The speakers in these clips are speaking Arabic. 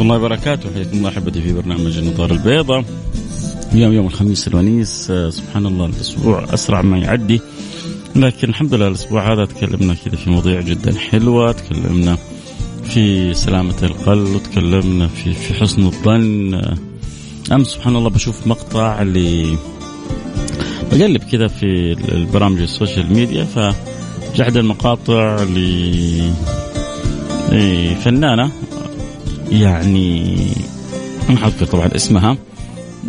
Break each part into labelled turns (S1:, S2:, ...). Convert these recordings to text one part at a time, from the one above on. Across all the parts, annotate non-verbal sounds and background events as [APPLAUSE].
S1: ورحمة الله وبركاته. حياكم الله أحبتي في برنامج النظارة البيضاء اليوم يوم الخميس الونيس آه، سبحان الله الأسبوع أسرع ما يعدي. لكن الحمد لله الأسبوع هذا تكلمنا كذا في مواضيع جدا حلوة تكلمنا في سلامة القلب وتكلمنا في في حسن الظن. آه، أمس سبحان الله بشوف مقطع ل بقلب كذا في البرامج ال social media. فجحد المقاطع لفنانة يعني ما حذكر طبعا اسمها.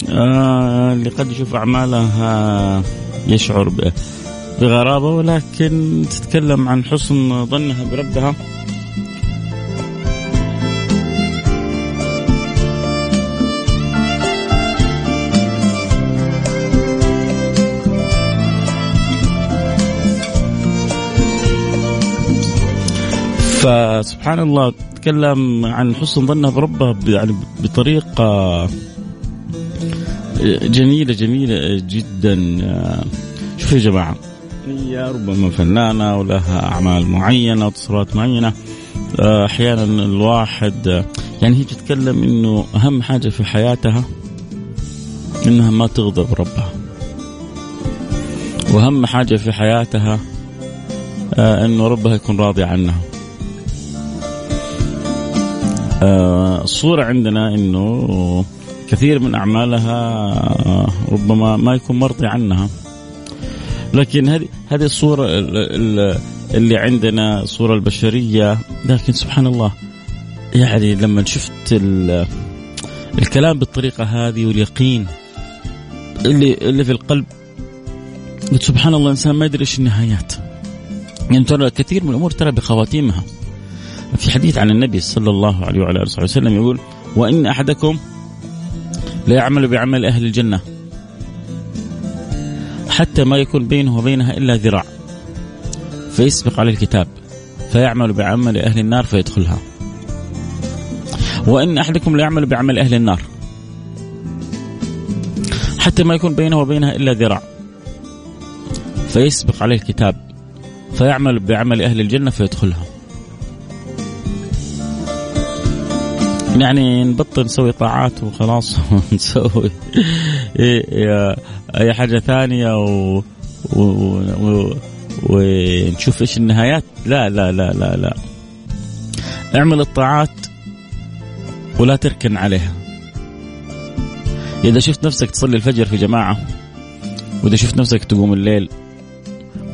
S1: آه اللي قد يشوف أعمالها يشعر بغرابة ولكن تتكلم عن حسن ظنها بربها. فسبحان الله تتكلم عن حسن ظنها بربها يعني بطريقة جميلة جميلة جدا. شوفوا يا جماعة هي ربما فنانة ولها أعمال معينة وتصرفات معينة. أحيانا الواحد يعني هي تتكلم إنه أهم حاجة في حياتها إنها ما تغضب ربها. وأهم حاجة في حياتها إنه ربها يكون راضي عنها. آه، الصورة عندنا أنه كثير من أعمالها ربما ما يكون مرضي عنها. لكن هذه هذه الصورة اللي عندنا الصورة البشرية. لكن سبحان الله يعني لما شفت الكلام بالطريقة هذه واليقين اللي اللي في القلب سبحان الله الإنسان ما يدري إيش النهايات. يعني ترى كثير من الأمور ترى بخواتيمها. في حديث عن النبي صلى الله عليه وعلى آله وسلم يقول وإن أحدكم لا يعمل بعمل أهل الجنة حتى ما يكون بينه وبينها إلا ذراع فيسبق عليه الكتاب فيعمل بعمل أهل النار فيدخلها. وإن أحدكم لا يعمل بعمل أهل النار حتى ما يكون بينه وبينها إلا ذراع فيسبق عليه الكتاب فيعمل بعمل أهل الجنة فيدخلها. يعني نبطل نسوي طاعات وخلاص [LAUGHS] نسوي أي حاجة ثانية. و... ونشوف إيش النهايات. لا لا لا لا لا. اعمل الطاعات ولا تركن عليها. إذا شفت نفسك تصلي الفجر في جماعة وإذا شفت نفسك تقوم الليل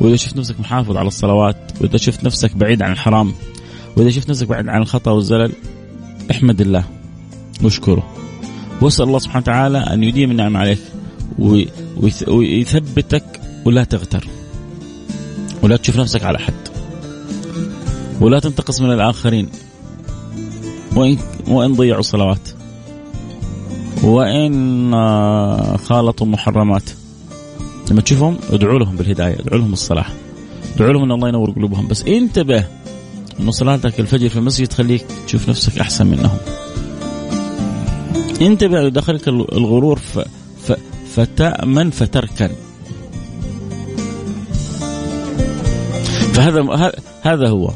S1: وإذا شفت نفسك محافظ على الصلوات وإذا شفت نفسك بعيد عن الحرام وإذا شفت نفسك بعيد عن الخطأ والزلل احمد الله. واشكره وأسأل الله سبحانه وتعالى أن يديم النعم عليك ويثبتك ولا تغتر. ولا تشوف نفسك على حد. ولا تنتقص من الآخرين. وان وإن ضيعوا صلوات وإن خالطوا محرمات لما تشوفهم ادعوا لهم بالهداية. ادعوا لهم الصلاح. ادعوا لهم إن الله ينور قلوبهم. بس انتبه. انه صلاتك الفجر في المسجد تخليك تشوف نفسك أحسن منهم. انتبه يدخلك الغرور ف... ف... فتأمن فتركن. فهذا هذا هو.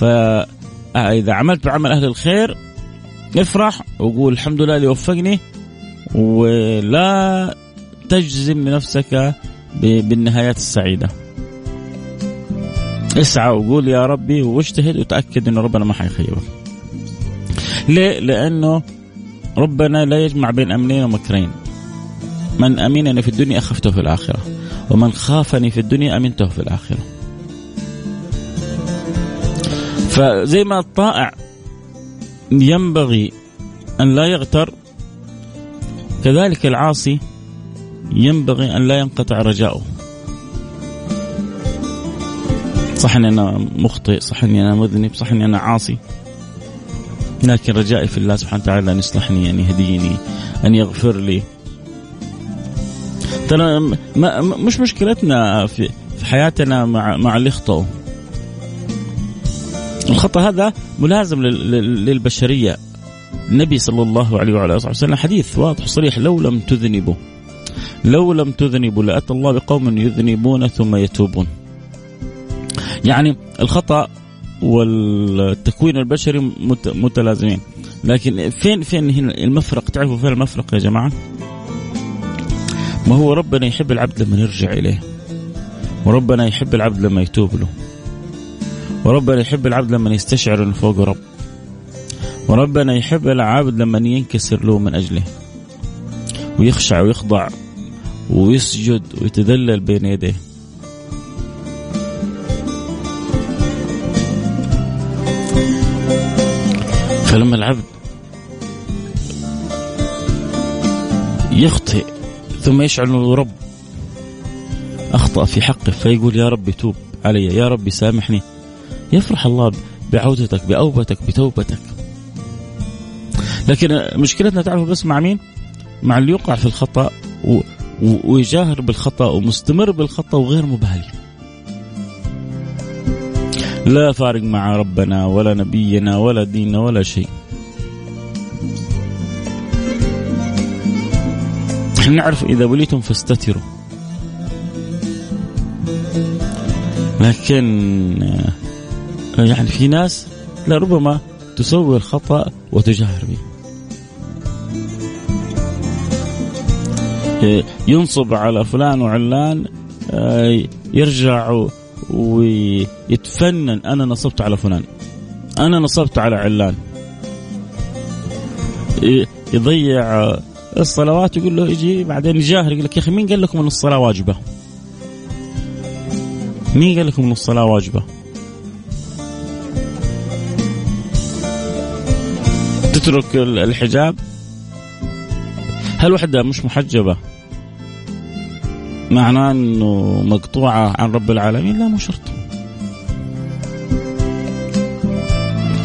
S1: فإذا عملت بعمل أهل الخير افرح وقول الحمد لله اللي وفقني ولا تجزم لنفسك بالنهايات السعيدة. اسعى وقول يا ربي واجتهد وتأكد إنه ربنا ما حيخيبك. ليه؟ لأنه ربنا لا يجمع بين أمنين ومكرين. من أمنني في الدنيا أخفته في الآخرة، ومن خافني في الدنيا أمنته في الآخرة. فزي ما الطائع ينبغي أن لا يغتر كذلك العاصي ينبغي أن لا ينقطع رجاؤه. صح إني أنا مخطئ صح إني أنا مذنب صح إني أنا عاصي. لكن رجائي في الله سبحانه وتعالى أن يصلحني أن يهديني أن يغفر لي. ترى مش مشكلتنا في في حياتنا مع مع اللي يخطئوا. الخطأ هذا ملازم للبشرية. النبي صلى الله عليه وعلى آله وسلم حديث واضح صريح لو لم تذنبوا لو لم تذنبوا لأتى الله بقوم يذنبون ثم يتوبون. يعني الخطأ والتكوين البشري متلازمين. لكن فين فين هنا المفرق؟ تعرفوا فين المفرق يا جماعة؟ ما هو ربنا يحب العبد لما يرجع إليه. وربنا يحب العبد لما يتوب له. وربنا يحب العبد لما يستشعر إنه فوق رب. وربنا يحب العبد لما ينكسر له من أجله. ويخشع ويخضع ويسجد ويتذلل بين يديه. فلما العبد يخطئ ثم يشعر انه رب أخطأ في حقه فيقول يا رب توب علي يا رب سامحني يفرح الله بعودتك بأوبتك بتوبتك لكن مشكلتنا تعرفوا بس مع مين؟ مع اللي يقع في الخطأ و... و... ويجاهر بالخطأ ومستمر بالخطأ وغير مبالي. لا فارق مع ربنا ولا نبينا ولا ديننا ولا شيء. إحنا نعرف إذا وليتم فاستتروا. لكن يعني في ناس لربما تسوي الخطأ وتجاهر به ينصب على فلان وعلان آه، يرجع ويتفنن أنا نصبت على فلان أنا نصبت على علان يضيع الصلوات يقول له يجي بعدين يجاهر يقول لك يا أخي مين قال لكم إن الصلاة واجبة؟ مين قال لكم إن الصلاة واجبة؟ تترك الحجاب هل وحدة مش محجبة معناه إنه مقطوعة عن رب العالمين لا مو شرط.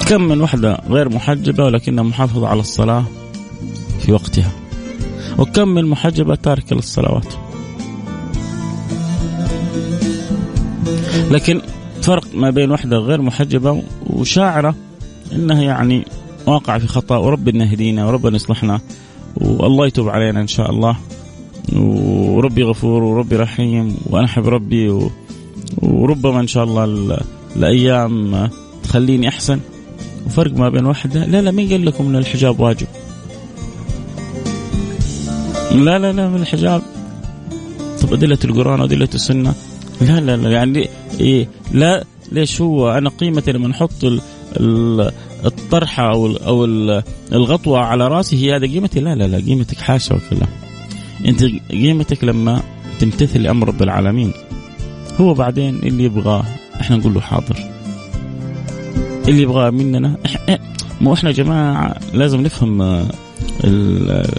S1: كم من وحدة غير محجبة ولكنها محافظة على الصلاة في وقتها. وكم من محجبة تاركة للصلوات. لكن فرق ما بين وحدة غير محجبة وشاعرة إنها يعني واقع في خطأ وربنا يهدينا وربنا يصلحنا والله يتوب علينا إن شاء الله. وربي غفور وربي رحيم وأنا أحب ربي وربما إن شاء الله الأيام تخليني أحسن. وفرق ما بين واحدة لا لا مين قال لكم إن الحجاب واجب؟ لا لا لا من الحجاب. طب أدلة القرآن وأدلة السنة؟ لا لا لا يعني إيه لا ليش هو أنا قيمتي لما نحط الطرحة أو أو الغطوة على رأسي هي هذا قيمتي؟ لا لا لا قيمتك حاشا وكلا انت قيمتك لما تمتثل أمر رب العالمين. هو بعدين اللي يبغاه إحنا نقول له حاضر. اللي يبغاه مننا مو إحنا يا جماعة لازم نفهم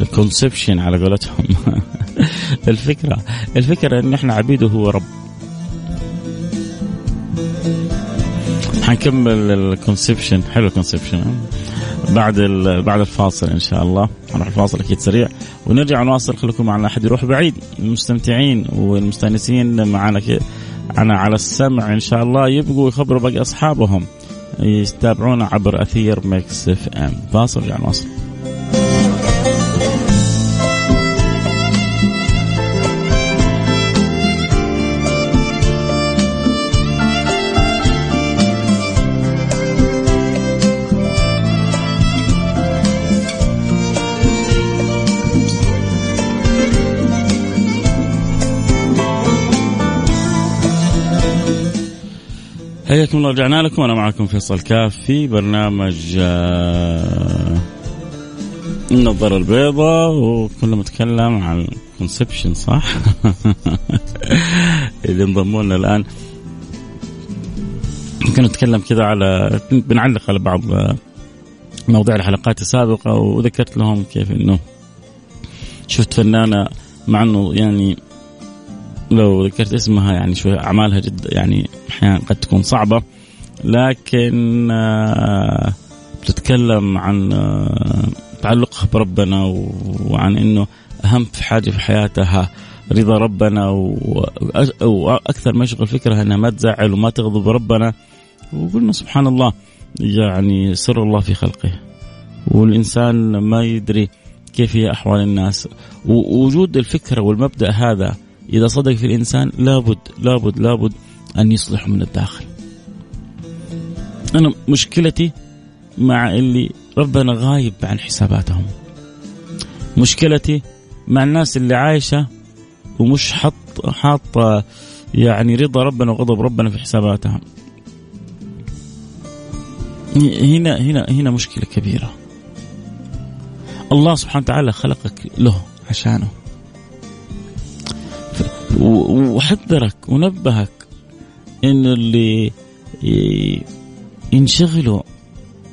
S1: ال conception على قولتهم. [LAUGHS] الفكرة الفكرة إن إحنا عبيده هو رب. حنكمل ال conception حلو ال conception بعد بعد الفاصل إن شاء الله. نروح الفاصل أكيد سريع. ونرجع نواصل خليكم معنا أحد يروح بعيد. المستمتعين والمستانسين معنا أنا على السمع إن شاء الله. يبقوا يخبروا باقي أصحابهم. يتابعونا عبر أثير Mix FM. فاصل نرجع نواصل. حياكم الله رجعنا لكم أنا معكم فيصل كاف في برنامج آه، النظارة البيضاء وكنا نتكلم عن الكونسبشن صح؟ [LAUGHS] اللي انضموا لنا الآن كنا نتكلم كذا على بنعلق على بعض مواضيع الحلقات السابقة وذكرت لهم كيف إنه شفت فنانة مع إنه يعني لو ذكرت اسمها يعني شوي أعمالها جد يعني أحيانا قد تكون صعبة. لكن آه، بتتكلم عن آه، تعلقها بربنا وعن إنه أهم حاجة في حياتها رضا ربنا وأكثر ما يشغل فكرها إنها ما تزعل وما تغضب ربنا. وقلنا سبحان الله يعني سر الله في خلقه. والإنسان ما يدري كيف هي أحوال الناس. ووجود الفكرة والمبدأ هذا إذا صدق في الإنسان لابد لابد لابد أن يصلح من الداخل. أنا مشكلتي مع اللي ربنا غايب عن حساباتهم. مشكلتي مع الناس اللي عايشة ومش حط حاطة يعني رضا ربنا وغضب ربنا في حساباتها هنا هنا هنا مشكلة كبيرة. الله سبحانه وتعالى خلقك له عشانه. وحذرك ونبهك انه اللي ينشغلوا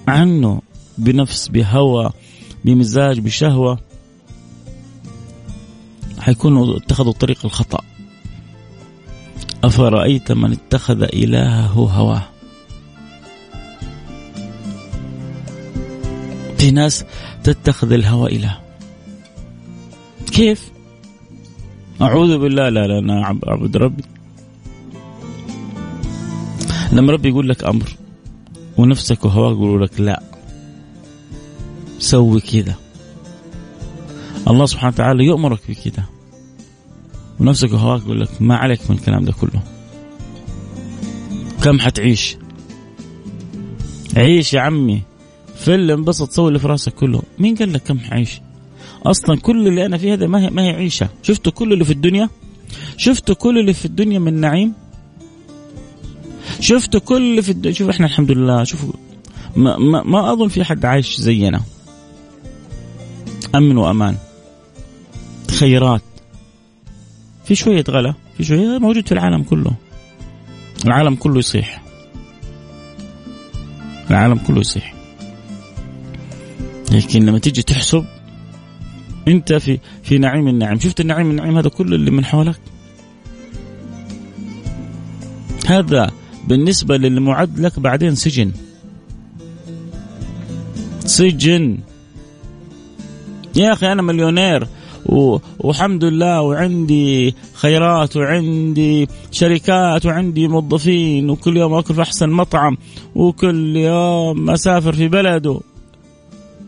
S1: عنه بنفس بهوى بمزاج بشهوة حيكونوا اتخذوا الطريق الخطأ. أفرأيت من اتخذ إلهه هواه؟ في ناس تتخذ الهوى إله. كيف؟ أعوذ بالله لا لا أنا أعبد ربي. لما ربي يقول لك أمر ونفسك وهواك يقولوا لك لا سوي كذا. الله سبحانه وتعالى يؤمرك بكذا. ونفسك وهواك يقول لك ما عليك من الكلام ده كله. كم حتعيش؟ عيش يا عمي. فل انبسط سوي اللي في راسك كله. مين قال لك كم حعيش؟ أصلا كل اللي أنا فيه هذا ما هي ما هي عيشة. شفتوا كل اللي في الدنيا؟ شفتوا كل اللي في الدنيا من نعيم؟ شفتوا كل اللي في الدنيا شوف إحنا الحمد لله شوفوا. ما, ما, ما أظن في حد عايش زينا. أمن وأمان. خيرات. في شوية غلا في شوية موجود في العالم كله. العالم كله يصيح. العالم كله يصيح. لكن لما تيجي تحسب انت في في نعيم النعيم. شفت النعيم النعيم هذا كله اللي من حولك؟ هذا بالنسبة للمعد لك بعدين سجن. سجن. يا أخي أنا مليونير والحمد لله وعندي خيرات وعندي شركات وعندي موظفين وكل يوم أكل في أحسن مطعم وكل يوم أسافر في بلده.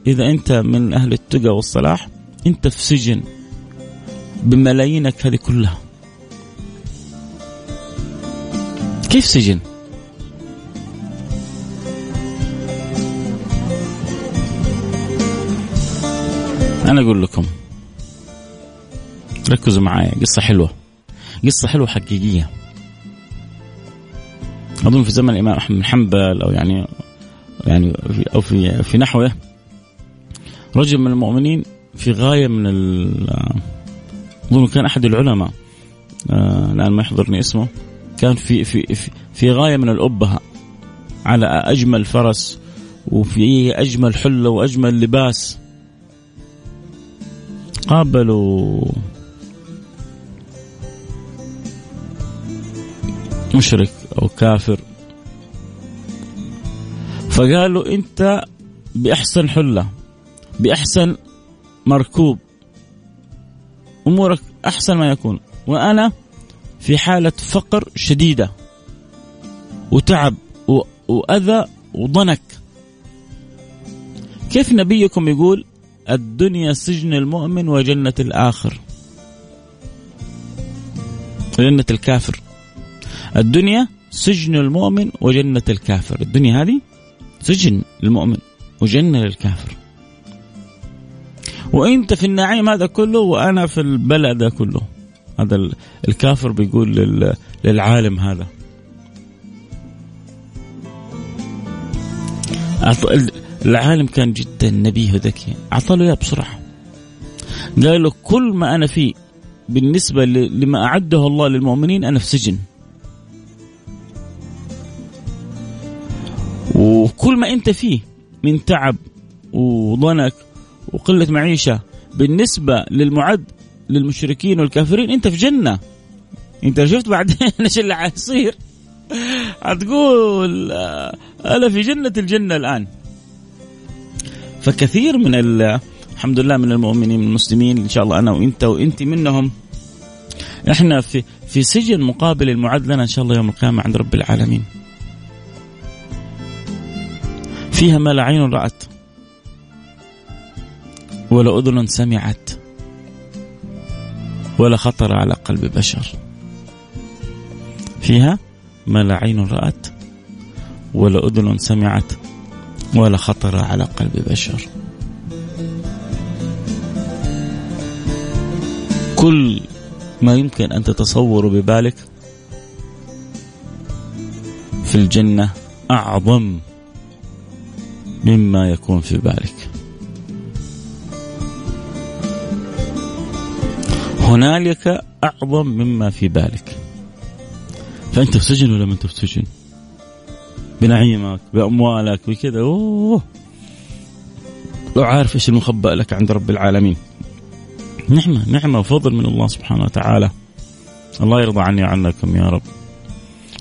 S1: إذا أنت من أهل التقى والصلاح انت في سجن بملايينك هذه كلها. كيف سجن؟ أنا أقول لكم ركزوا معايا قصة حلوة. قصة حلوة حقيقية. أظن في زمن الإمام أحمد بن حنبل أو يعني يعني في أو في في نحوه رجل من المؤمنين في غاية من أظن كان أحد العلماء آه، الآن ما يحضرني اسمه كان في في في, غاية من الأبهة على أجمل فرس وفي أجمل حلة وأجمل لباس. قابلوا مشرك أو كافر. فقالوا أنت بأحسن حلة بأحسن مركوب. أمورك أحسن ما يكون. وأنا في حالة فقر شديدة. وتعب وأذى وضنك. كيف نبيكم يقول الدنيا سجن المؤمن وجنة الآخر جنة الكافر. الدنيا سجن المؤمن وجنة الكافر. الدنيا هذه سجن للمؤمن وجنة للكافر. وإنت في النعيم هذا كله وأنا في البلاء ده كله. هذا الكافر بيقول للعالم هذا. العالم كان جدا نبيه وذكي اعطى له بسرعة. قال له كل ما أنا فيه بالنسبة لما أعده الله للمؤمنين أنا في سجن. وكل ما أنت فيه من تعب وضنك وقلة معيشة بالنسبة للمعد للمشركين والكافرين أنت في جنة. أنت شفت بعدين [LAUGHS] إيش اللي حيصير؟ حتقول أنا في جنة الجنة الآن. فكثير من الحمد لله من المؤمنين المسلمين إن شاء الله أنا وأنت وأنت منهم. إحنا في في سجن مقابل المعد لنا إن شاء الله يوم القيامة عند رب العالمين. فيها ما لا عين رأت. ولا أذن سمعت ولا خطر على قلب بشر. فيها ما لا عين رأت ولا أذن سمعت ولا خطر على قلب بشر. كل ما يمكن أن تتصوره ببالك في الجنة أعظم مما يكون في بالك. هنالك أعظم مما في بالك فأنت في سجن ولا ما أنت في سجن؟ بنعيمك بأموالك بكذا. أوه. لو عارف إيش المخبأ لك عند رب العالمين. نعمة نعمة وفضل من الله سبحانه وتعالى. الله يرضى عني وعنكم يا رب.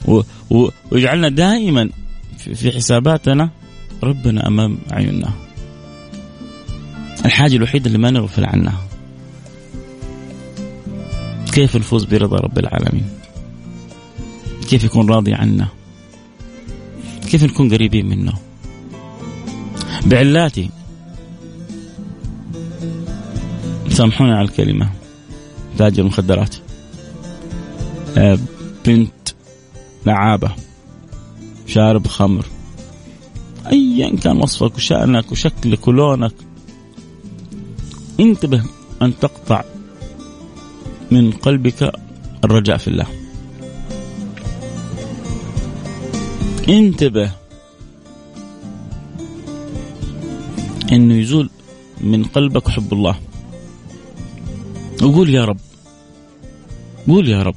S1: و... و... ويجعلنا دائما في حساباتنا ربنا أمام عيوننا الحاجة الوحيدة اللي ما نغفل عنها. كيف نفوز برضا رب العالمين؟ كيف يكون راضي عنا؟ كيف نكون قريبين منه؟ بعلاتي. سامحوني على الكلمة. تاجر مخدرات آه، بنت لعابة. شارب خمر. ايا كان وصفك وشأنك وشكلك ولونك. انتبه أن تقطع من قلبك الرجاء في الله. انتبه. إنه يزول من قلبك حب الله. وقول يا رب. قول يا رب.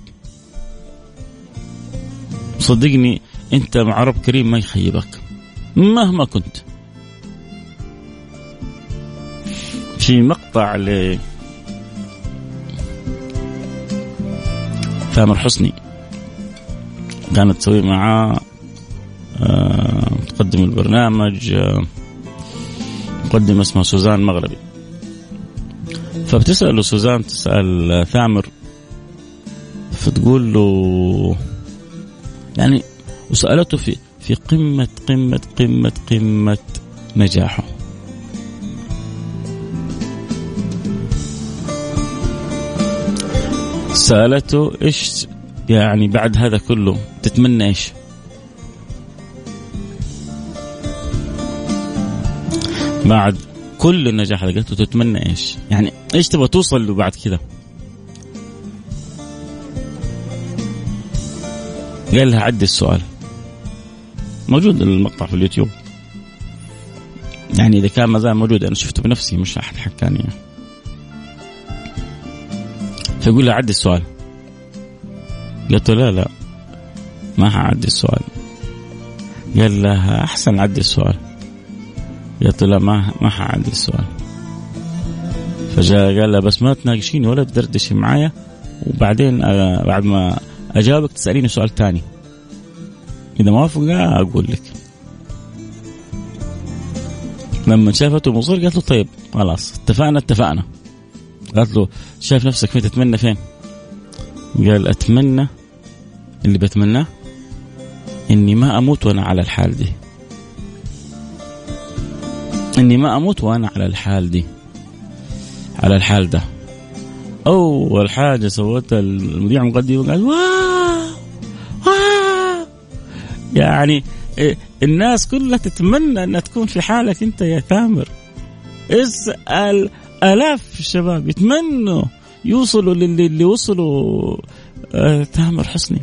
S1: صدقني أنت مع رب كريم ما يخيبك. مهما كنت. في مقطع ل تامر حسني. كانت تسوي معاه تقدم البرنامج آه، مقدمة اسمها سوزان مغربي فبتسأله سوزان تسأل ثامر فتقول له يعني وسألته في في قمة قمة قمة قمة نجاحه. سألته إيش يعني بعد هذا كله؟ تتمنى إيش؟ بعد كل النجاح اللي قلته تتمنى إيش؟ يعني إيش تبغى توصل له بعد كذا؟ قال لها عدي السؤال. موجود المقطع في اليوتيوب. يعني إذا كان ما زال موجود أنا شفته بنفسي مش أحد حكاني. فيقول له عدي السؤال. قلت له لا لا. ما حعدي السؤال. قال لها أحسن عدي السؤال. قلت له لا ما ما حعدي السؤال. فجاء قال لها بس ما تناقشيني ولا تدردشي معايا وبعدين آه، بعد ما أجاوبك تسأليني سؤال ثاني إذا ما وافق أقول لك. لما شافته مصر قالت له طيب خلاص اتفقنا اتفقنا. قالت له شايف نفسك فين تتمنى فين؟ قال أتمنى اللي بتمناه إني ما أموت وأنا على الحال دي. إني ما أموت وأنا على الحال دي. على الحال ده. أول حاجة سوتها المذيع المقدم قال واو! واو! يعني إيه، الناس كلها تتمنى إنها تكون في حالك أنت يا ثامر. اسأل آلاف الشباب يتمنوا يوصلوا للي اللي وصلوا آه تامر حسني.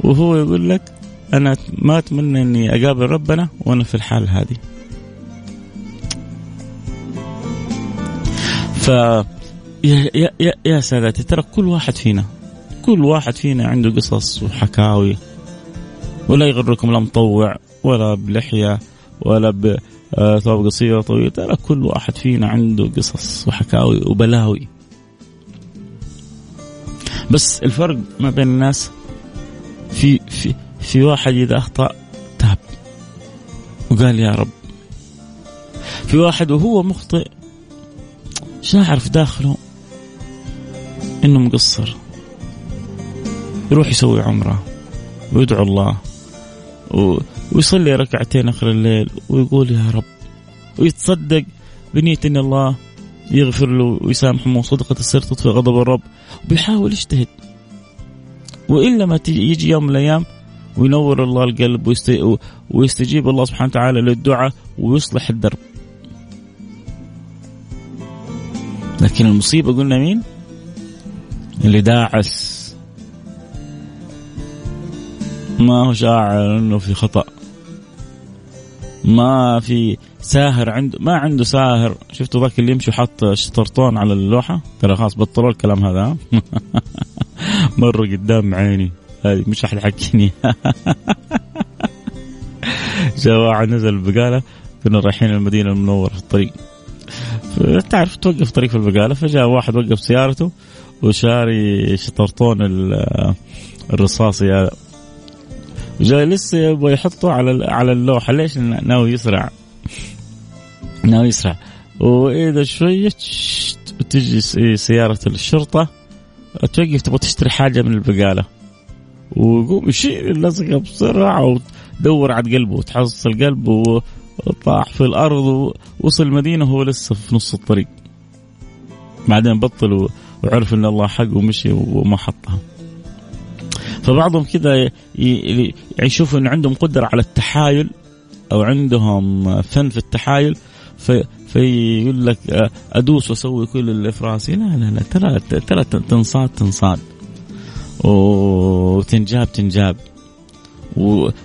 S1: وهو يقول لك أنا ما أتمنى إني أقابل ربنا وأنا في الحال هذه. ف يا يا يا, يا سادتي ترى كل واحد فينا كل واحد فينا عنده قصص وحكاوي ولا يغركم لا مطوع ولا بلحية. ولا بثوب قصير طويل ترى كل واحد فينا عنده قصص وحكاوي وبلاوي. بس الفرق ما بين الناس في في في واحد إذا أخطأ تاب. وقال يا رب. في واحد وهو مخطئ شاعر في داخله إنه مقصر. يروح يسوي عمرة ويدعو الله. ويصلي ركعتين آخر الليل ويقول يا رب. ويتصدق بنية إن الله يغفر له ويسامحه وصدقة السر تطفي غضب الرب. وبيحاول يجتهد. وإلا ما يجي يوم من الأيام وينور الله القلب ويستجيب الله سبحانه وتعالى للدعاء ويصلح الدرب. لكن المصيبة قلنا مين؟ اللي داعس ما هو شاعر إنه في خطأ. ما في ساهر عنده ما عنده ساهر. شفتوا ذاك اللي يمشي وحط شطرطون على اللوحة؟ ترى خلاص بطلوا الكلام هذا [LAUGHS] مرة قدام عيني. هذه مش احد يحكيني. [LAUGHS] جاء واحد نزل البقالة كنا رايحين المدينة المنورة في الطريق. تعرف توقف طريق في البقالة؟ فجاء واحد وقف سيارته وشاري شطرطون الرصاصي هذا. لسه يبغى يحطه على على اللوحة. ليش ناوي يسرع ناوي يسرع وإذا شوية تجي سيارة الشرطة توقف تبغى تشتري حاجة من البقالة. ويقوم يشيل اللزقه بسرعة ودور على قلبه وتحصل قلبه وطاح في الأرض ووصل المدينة وهو لسه في نص الطريق. بعدين بطل وعرف إن الله حق ومشي وما حطها. فبعضهم كذا يشوفوا انه عندهم قدرة على التحايل أو عندهم فن في التحايل في فيقول لك أدوس وأسوي كل اللي في راسي. لا لا لا ترى ترى تنصاد تنصاد. وتنجاب تنجاب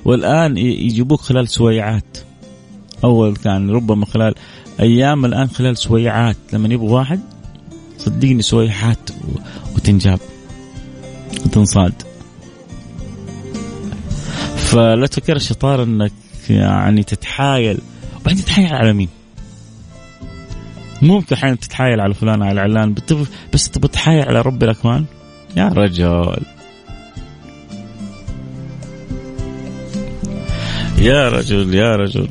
S1: والآن يجيبوك خلال سويعات. أول كان ربما خلال أيام الآن خلال سويعات. لما يبغوا واحد صدقني سويعات وتنجاب. وتنصاد. فلا تفكر الشطاره انك يعني تتحايل. وبعدين تتحايل على مين؟ ممكن أحيانا تتحايل على فلان على علان بس تبغى تتحايل على رب الاكوان يا رجل. يا رجل يا رجل.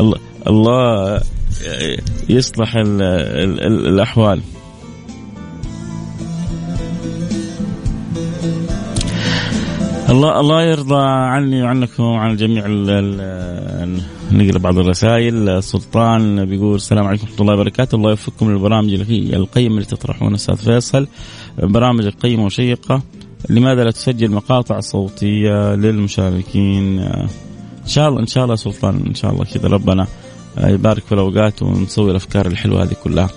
S1: الله الله يصلح ال ال ال الأحوال. الله الله يرضى عني وعنكم وعن الجميع نقرأ بعض الرسائل. سلطان بيقول السلام عليكم ورحمة الله وبركاته. الله يوفقكم للبرامج القيمة اللي تطرحونها أستاذ فيصل برامج قيمة وشيقة. لماذا لا تسجل مقاطع صوتية للمشاركين؟ إن شاء الله إن شاء الله سلطان إن شاء الله كذا ربنا يبارك في الأوقات ونسوي الأفكار الحلوة هذه كلها.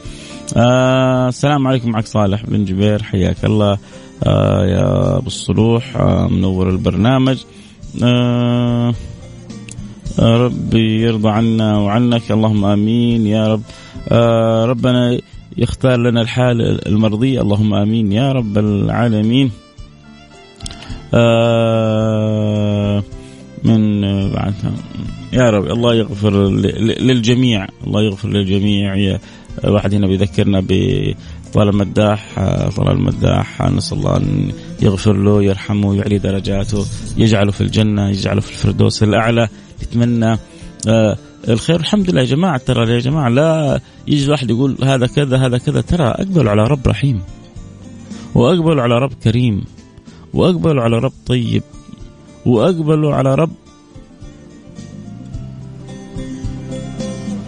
S1: آه السلام عليكم معك صالح بن جبير حياك الله. آه يا أبو الصلوح آه منور البرنامج. آه ربي يرضى عنا وعنك. اللهم آمين يا رب. آه ربنا يختار لنا الحال المرضية اللهم آمين يا رب العالمين. آه من بعد يا رب الله يغفر للجميع. الله يغفر للجميع. واحد هنا بيذكرنا طلال المداح طلال المداح نسأل الله أن يغفر له يرحمه يعلي درجاته يجعله في الجنة يجعله في الفردوس الأعلى نتمنى آه الخير. الحمد لله يا جماعة ترى يا جماعة لا يجي واحد يقول هذا كذا هذا كذا. ترى اقبلوا على رب رحيم واقبلوا على رب كريم واقبلوا على رب طيب واقبلوا على رب.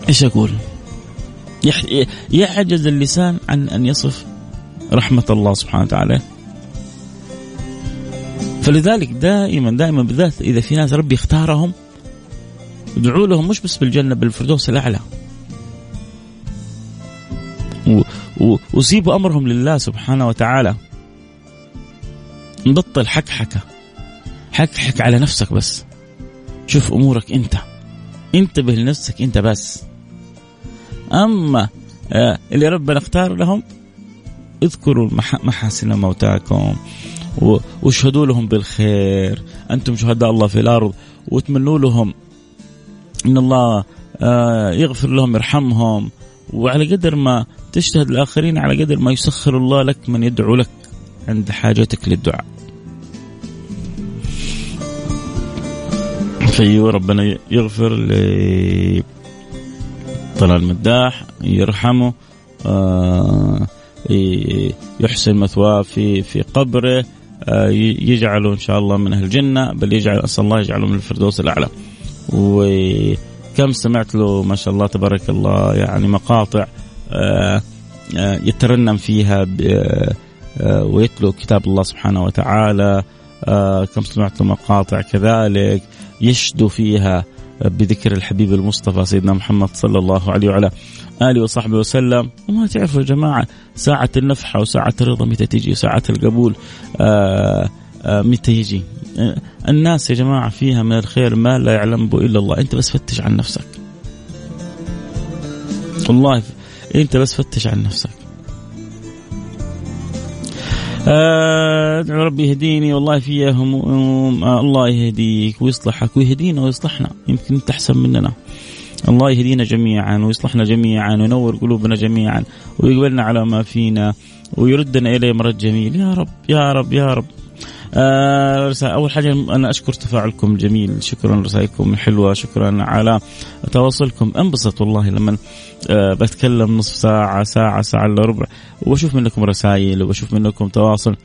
S1: إيش أقول؟ يعجز اللسان عن أن يصف رحمة الله سبحانه وتعالى. فلذلك دائما دائما بالذات إذا في ناس ربي اختارهم ادعوا لهم مش بس بالجنة بالفردوس الأعلى. وسيبوا أمرهم لله سبحانه وتعالى. نبطل حكحكة. حكحك على نفسك بس. شوف أمورك أنت. انتبه لنفسك أنت بس. أما آه، اللي ربنا اختار لهم اذكروا محاسن موتاكم واشهدوا لهم بالخير. أنتم شهداء الله في الأرض وتمنوا لهم إن الله آه، يغفر لهم يرحمهم. وعلى قدر ما تجتهد الآخرين على قدر ما يسخر الله لك من يدعو لك عند حاجتك للدعاء. فايوه ربنا يغفر طلال المداح يرحمه آه، يحسن مثواه في في قبره آه، يجعله إن شاء الله من أهل الجنة بل يجعل أسأل الله يجعله من الفردوس الأعلى. وكم سمعت له ما شاء الله تبارك الله يعني مقاطع آه، يترنم فيها ويتلو كتاب الله سبحانه وتعالى كم سمعت مقاطع كذلك يشدو فيها. بذكر الحبيب المصطفى سيدنا محمد صلى الله عليه وعلى آله وصحبه وسلم. وما تعرفوا يا جماعة ساعة النفحة وساعة الرضا متى تجي وساعة القبول آه آه متى يجي؟ آه الناس يا جماعة فيها من الخير ما لا يعلم به إلا الله. أنت بس فتش عن نفسك. والله أنت بس فتش عن نفسك. ادعو ربي يهديني والله في هموم آه الله يهديك ويصلحك ويهدينا ويصلحنا يمكن أنت أحسن مننا. الله يهدينا جميعا ويصلحنا جميعا وينور قلوبنا جميعا ويقبلنا على ما فينا ويردنا إليه مرد جميل. يا رب يا رب يا رب. آه أول حاجة أنا أشكر تفاعلكم الجميل شكرا رسائلكم الحلوه شكرا على تواصلكم. انبسط والله لما آه بتكلم نصف ساعة ساعة ساعة إلا ربع. وأشوف منكم رسائل وأشوف منكم تواصل.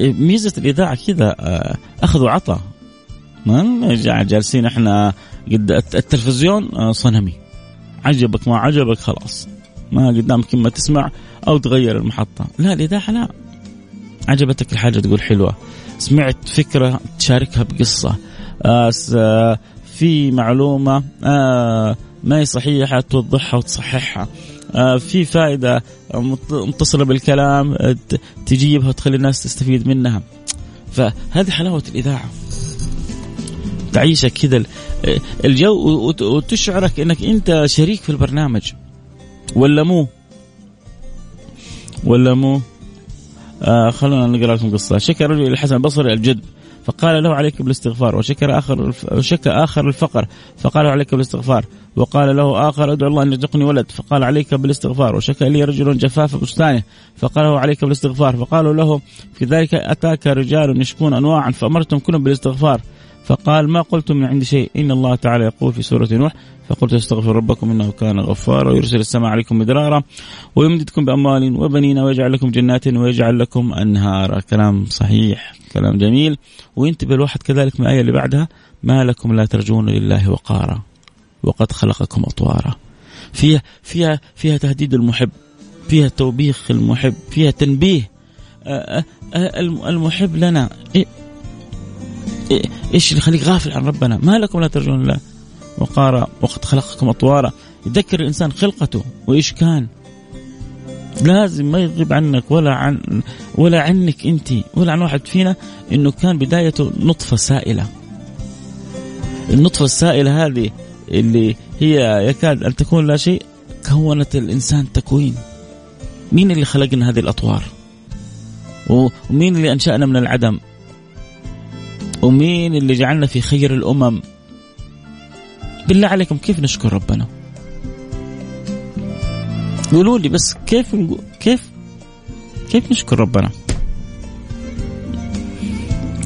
S1: ميزة الإذاعة كذا آه أخذ وعطى ما؟ جالسين إحنا قد التلفزيون آه صنمي. عجبك ما عجبك خلاص. ما قدامك إما تسمع أو تغير المحطة. لا الإذاعة لا. عجبتك الحاجة تقول حلوة. سمعت فكرة تشاركها بقصة. آه في معلومة آه ما هي صحيحة توضحها وتصححها. آه في فائدة متصلة بالكلام تجيبها وتخلي الناس تستفيد منها. فهذه حلاوة الإذاعة. تعيشك كذا الجو وتشعرك إنك أنت شريك في البرنامج. ولا مو؟ ولا مو؟ آه خلونا نقرأ لكم قصة. شكى رجل الحسن البصري الجد فقال له عليك بالاستغفار. وشكر آخر وشكى آخر الفقر فقال عليك بالاستغفار. وقال له آخر ادعو الله أن يرزقني ولد. فقال عليك بالاستغفار. وشكى لي رجل جفاف بستانه فقال له عليك بالاستغفار. فقالوا له في ذلك أتاك رجال يشكون انواعا فامرتم كلهم بالاستغفار. فقال ما قلت من عند شيء. إن الله تعالى يقول في سورة نوح فقلت استغفر ربكم إنه كان غفارا ويرسل السماء عليكم مدرارا ويمددكم بأموال وبنين ويجعل لكم جنات ويجعل لكم أنهارا. كلام صحيح كلام جميل. وينتبه الواحد كذلك من الآية اللي بعدها ما لكم لا ترجون لله وقارا وقد خلقكم أطوارا. فيها فيها فيها تهديد المحب فيها توبيخ المحب فيها تنبيه المحب لنا. إيش اللي يخليك غافل عن ربنا؟ ما لكم لا ترجون الله. وقال وقد خلقكم أطوارا. يذكر الإنسان خلقته وإيش كان. لازم ما يغيب عنك ولا عن ولا عنك أنت ولا عن واحد فينا إنه كان بدايته نطفة سائلة. النطفة السائلة هذه اللي هي يكاد أن تكون لا شيء كونت الإنسان تكوين. مين اللي خلقنا هذه الأطوار؟ ومين اللي أنشأنا من العدم؟ ومين اللي جعلنا في خير الأمم؟ بالله عليكم كيف نشكر ربنا؟ قولوا لي بس كيف كيف كيف نشكر ربنا؟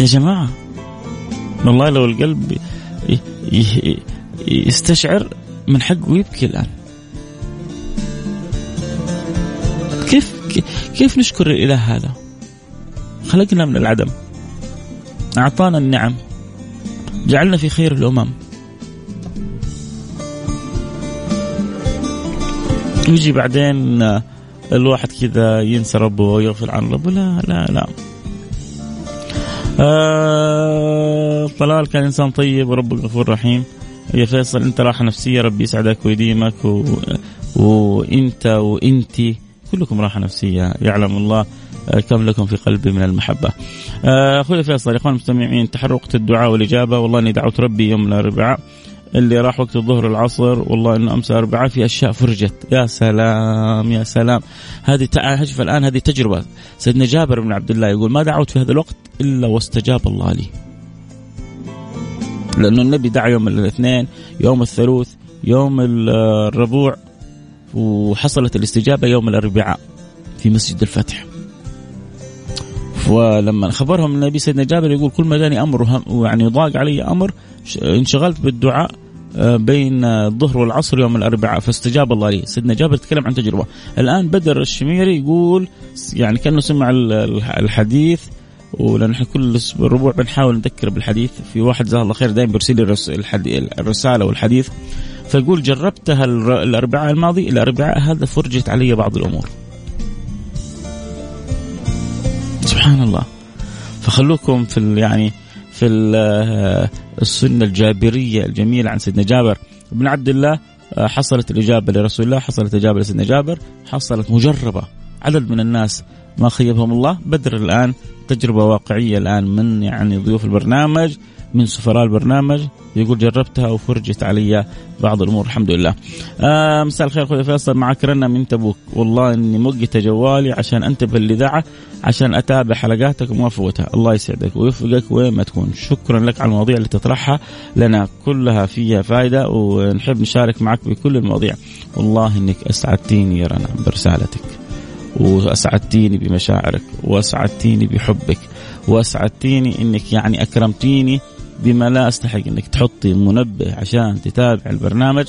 S1: يا جماعة والله لو القلب يستشعر من حقه يبكي الآن. كيف كيف نشكر الإله هذا؟ خلقنا من العدم. أعطانا النعم. جعلنا في خير الأمم. يجي بعدين الواحد كذا ينسى ربه ويغفل عن ربه. لا لا لا. آه طلال كان إنسان طيب وربك غفور رحيم يا فيصل أنت راحه نفسية ربي يسعدك ويديمك و... وأنت وأنتي. كلكم راحه نفسية يعلم الله. كم لكم في قلبي من المحبة. آه، أخوي فيصل يا إخوان المستمعين تحرقت الدعاء والإجابة. والله إني دعوت ربي يوم الأربعاء اللي راح وقت الظهر العصر. والله إنه أمس أربعاء في أشياء فرجت. يا سلام يا سلام. هذه شوف الآن هذه تجربة. سيدنا جابر بن عبد الله يقول ما دعوت في هذا الوقت إلا واستجاب الله لي. لأنه النبي دعا يوم الاثنين يوم الثلاث يوم الربوع وحصلت الاستجابة يوم الأربعاء في مسجد الفتح. ولما خبرهم النبي سيدنا جابر يقول كل ما جاني أمر يعني ضاق علي أمر انشغلت بالدعاء آه، بين الظهر والعصر يوم الأربعاء فاستجاب الله لي. سيدنا جابر يتكلم عن تجربة. الآن بدر الشميري يقول يعني كأنه سمع الحديث ولان إحنا كل ربوع بنحاول نذكر بالحديث. في واحد جزاه الله خير دائما بيرسل لي الرسالة والحديث. فيقول جربتها الأربعاء الماضي الأربعاء هذا فرجت علي بعض الأمور. سبحان الله. فخلوكم في يعني في السنة الجابرية الجميلة عن سيدنا جابر. بن عبد الله حصلت الإجابة لرسول الله حصلت الإجابة لسيدنا جابر حصلت مجربة. عدد من الناس ما خيبهم الله. بدر الآن تجربة واقعية الآن من يعني ضيوف البرنامج. من سفراء البرنامج يقول جربتها وفرجت علي بعض الأمور الحمد لله. آه مساء الخير أخوي فيصل معك رنا من تبوك. والله إني موقت جوالي عشان أنتبه للاذاعه عشان أتابع حلقاتك وما افوتها الله يسعدك ويوفقك وين ما تكون. شكرا لك على المواضيع اللي تطرحها لنا كلها فيها فائده ونحب نشارك معك بكل المواضيع. والله إنك أسعدتيني يا رنا برسالتك وأسعدتيني بمشاعرك وأسعدتيني بحبك وأسعدتيني إنك يعني أكرمتيني بما لا أستحق إنك تحطي منبه عشان تتابع البرنامج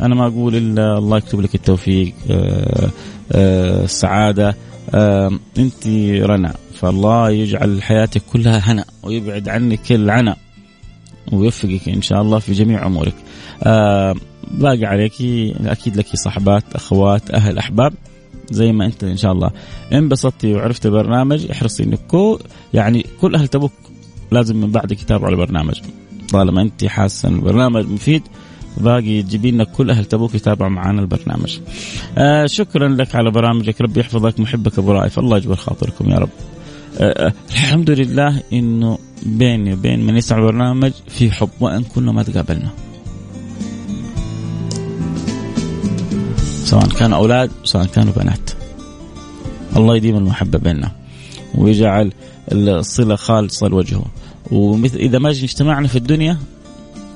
S1: أنا ما أقول إلا الله يكتب لك التوفيق آه، آه، السعادة آه، أنت رنا فالله يجعل حياتك كلها هنا ويبعد عنك العنى ويوفقك إن شاء الله في جميع أمورك. باقي عليك أكيد لك صحبات أخوات أهل أحباب زي ما أنت إن شاء الله انبسطتي وعرفت البرنامج احرصي إنك يعني كل أهل تبوك لازم من بعدك يتابعوا البرنامج طالما أنت حاسة إن البرنامج مفيد باقي تجيبين لنا كل أهل تبوك يتابعوا معنا البرنامج. آه شكرا لك على برامجك ربي يحفظك محبك أبو رائف الله يجبر خاطركم يا رب. آه, آه، الحمد لله إنه بيني وبين من يسمع البرنامج في حب وإن كنا ما تقابلنا. سواء كانوا أولاد سواء كانوا بنات. الله يديم المحبة بيننا ويجعل الصلة خالصة لوجهه. ومثل إذا ما اجتمعنا في الدنيا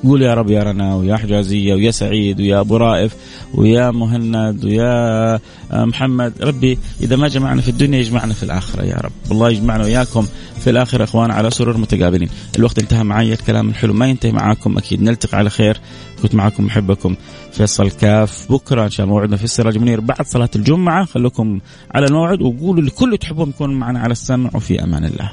S1: قول يا رب يا رنا ويا حجازية ويا سعيد ويا أبو رائف ويا مهند ويا محمد. ربي إذا ما جمعنا في الدنيا يجمعنا في الآخرة يا رب. والله يجمعنا وياكم في الآخرة إخوان على سرور متقابلين. الوقت انتهى معي الكلام الحلو ما ينتهي معاكم أكيد نلتقي على خير. كنت معكم محبكم فيصل كاف بكرة إن شاء الله موعدنا في السراج منير بعد صلاة الجمعة. خلوكم على الموعد وقولوا لكل تحبون يكون معنا على السمع وفي أمان الله.